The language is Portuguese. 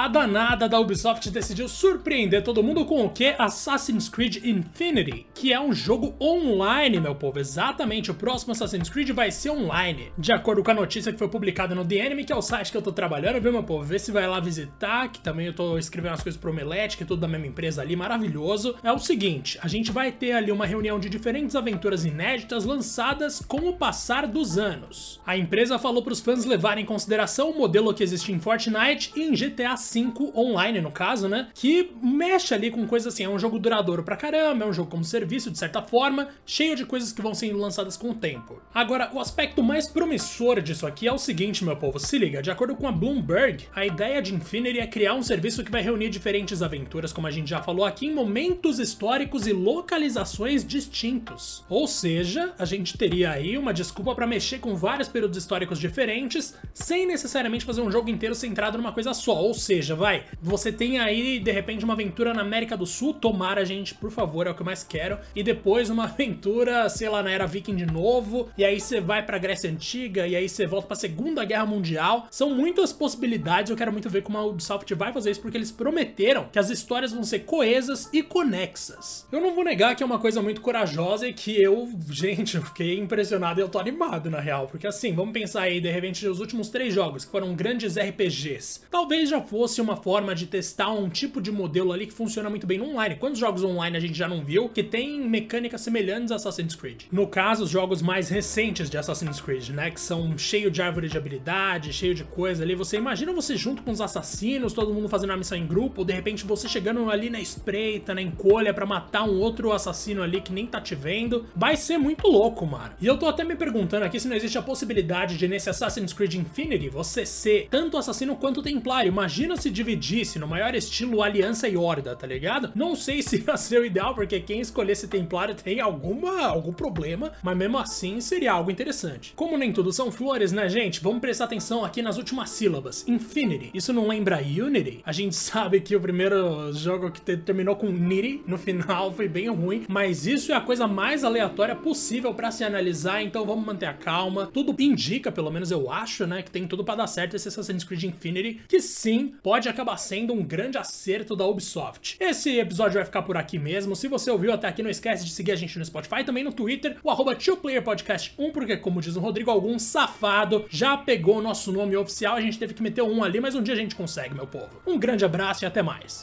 A danada da Ubisoft decidiu surpreender todo mundo com o que? Assassin's Creed Infinity, que é um jogo online, meu povo. Exatamente, o próximo Assassin's Creed vai ser online. De acordo com a notícia que foi publicada no The Enemy, que é o site que eu tô trabalhando, viu, meu povo? Vê se vai lá visitar, que também eu tô escrevendo as coisas pro Omelete, que é tudo da mesma empresa ali, maravilhoso. É o seguinte, a gente vai ter ali uma reunião de diferentes aventuras inéditas lançadas com o passar dos anos. A empresa falou pros fãs levarem em consideração o modelo que existe em Fortnite e em GTA V Online, no caso, né? Que mexe ali com coisas assim, é um jogo duradouro pra caramba, é um jogo como serviço, de certa forma, cheio de coisas que vão sendo lançadas com o tempo. Agora, o aspecto mais promissor disso aqui é o seguinte, meu povo, se liga, de acordo com a Bloomberg, a ideia de Infinity é criar um serviço que vai reunir diferentes aventuras, como a gente já falou aqui, em momentos históricos e localizações distintos. Ou seja, a gente teria aí uma desculpa para mexer com vários períodos históricos diferentes, sem necessariamente fazer um jogo inteiro centrado numa coisa só. Ou seja, vai, você tem aí de repente uma aventura na América do Sul, tomara gente, por favor, é o que eu mais quero, e depois uma aventura, sei lá, na era viking de novo, e aí você vai pra Grécia Antiga, e aí você volta pra Segunda Guerra Mundial. São muitas possibilidades, eu quero muito ver como a Ubisoft vai fazer isso, porque eles prometeram que as histórias vão ser coesas e conexas. Eu não vou negar que é uma coisa muito corajosa e que eu, gente, eu fiquei impressionado e eu tô animado na real, porque assim, vamos pensar aí, de repente, os últimos três jogos que foram grandes RPGs. Talvez já uma forma de testar um tipo de modelo ali que funciona muito bem no online. Quantos jogos online a gente já não viu que tem mecânicas semelhantes a Assassin's Creed? No caso, os jogos mais recentes de Assassin's Creed, né, que são cheio de árvore de habilidade, cheio de coisa ali, você imagina você junto com os assassinos, todo mundo fazendo uma missão em grupo, de repente você chegando ali na espreita, na encolha para matar um outro assassino ali que nem tá te vendo. Vai ser muito louco, mano. E eu tô até me perguntando aqui se não existe a possibilidade de nesse Assassin's Creed Infinity você ser tanto assassino quanto templário. Imagina se dividisse no maior estilo Aliança e Horda, tá ligado? Não sei se ia ser o ideal, porque quem escolhesse templário tem alguma algum problema, mas mesmo assim seria algo interessante. Como nem tudo são flores, né, gente? Vamos prestar atenção aqui nas últimas sílabas. Infinity. Isso não lembra Unity? A gente sabe que o primeiro jogo que terminou com Nitty no final foi bem ruim, mas isso é a coisa mais aleatória possível para se analisar, então vamos manter a calma. Tudo indica, pelo menos eu acho, né, que tem tudo para dar certo esse Assassin's Creed Infinity, que sim, pode acabar sendo um grande acerto da Ubisoft. Esse episódio vai ficar por aqui mesmo. Se você ouviu até aqui, não esquece de seguir a gente no Spotify, também no Twitter, o arroba Podcast1, porque como diz o Rodrigo, algum safado já pegou o nosso nome oficial, a gente teve que meter um ali, mas um dia a gente consegue, meu povo. Um grande abraço e até mais.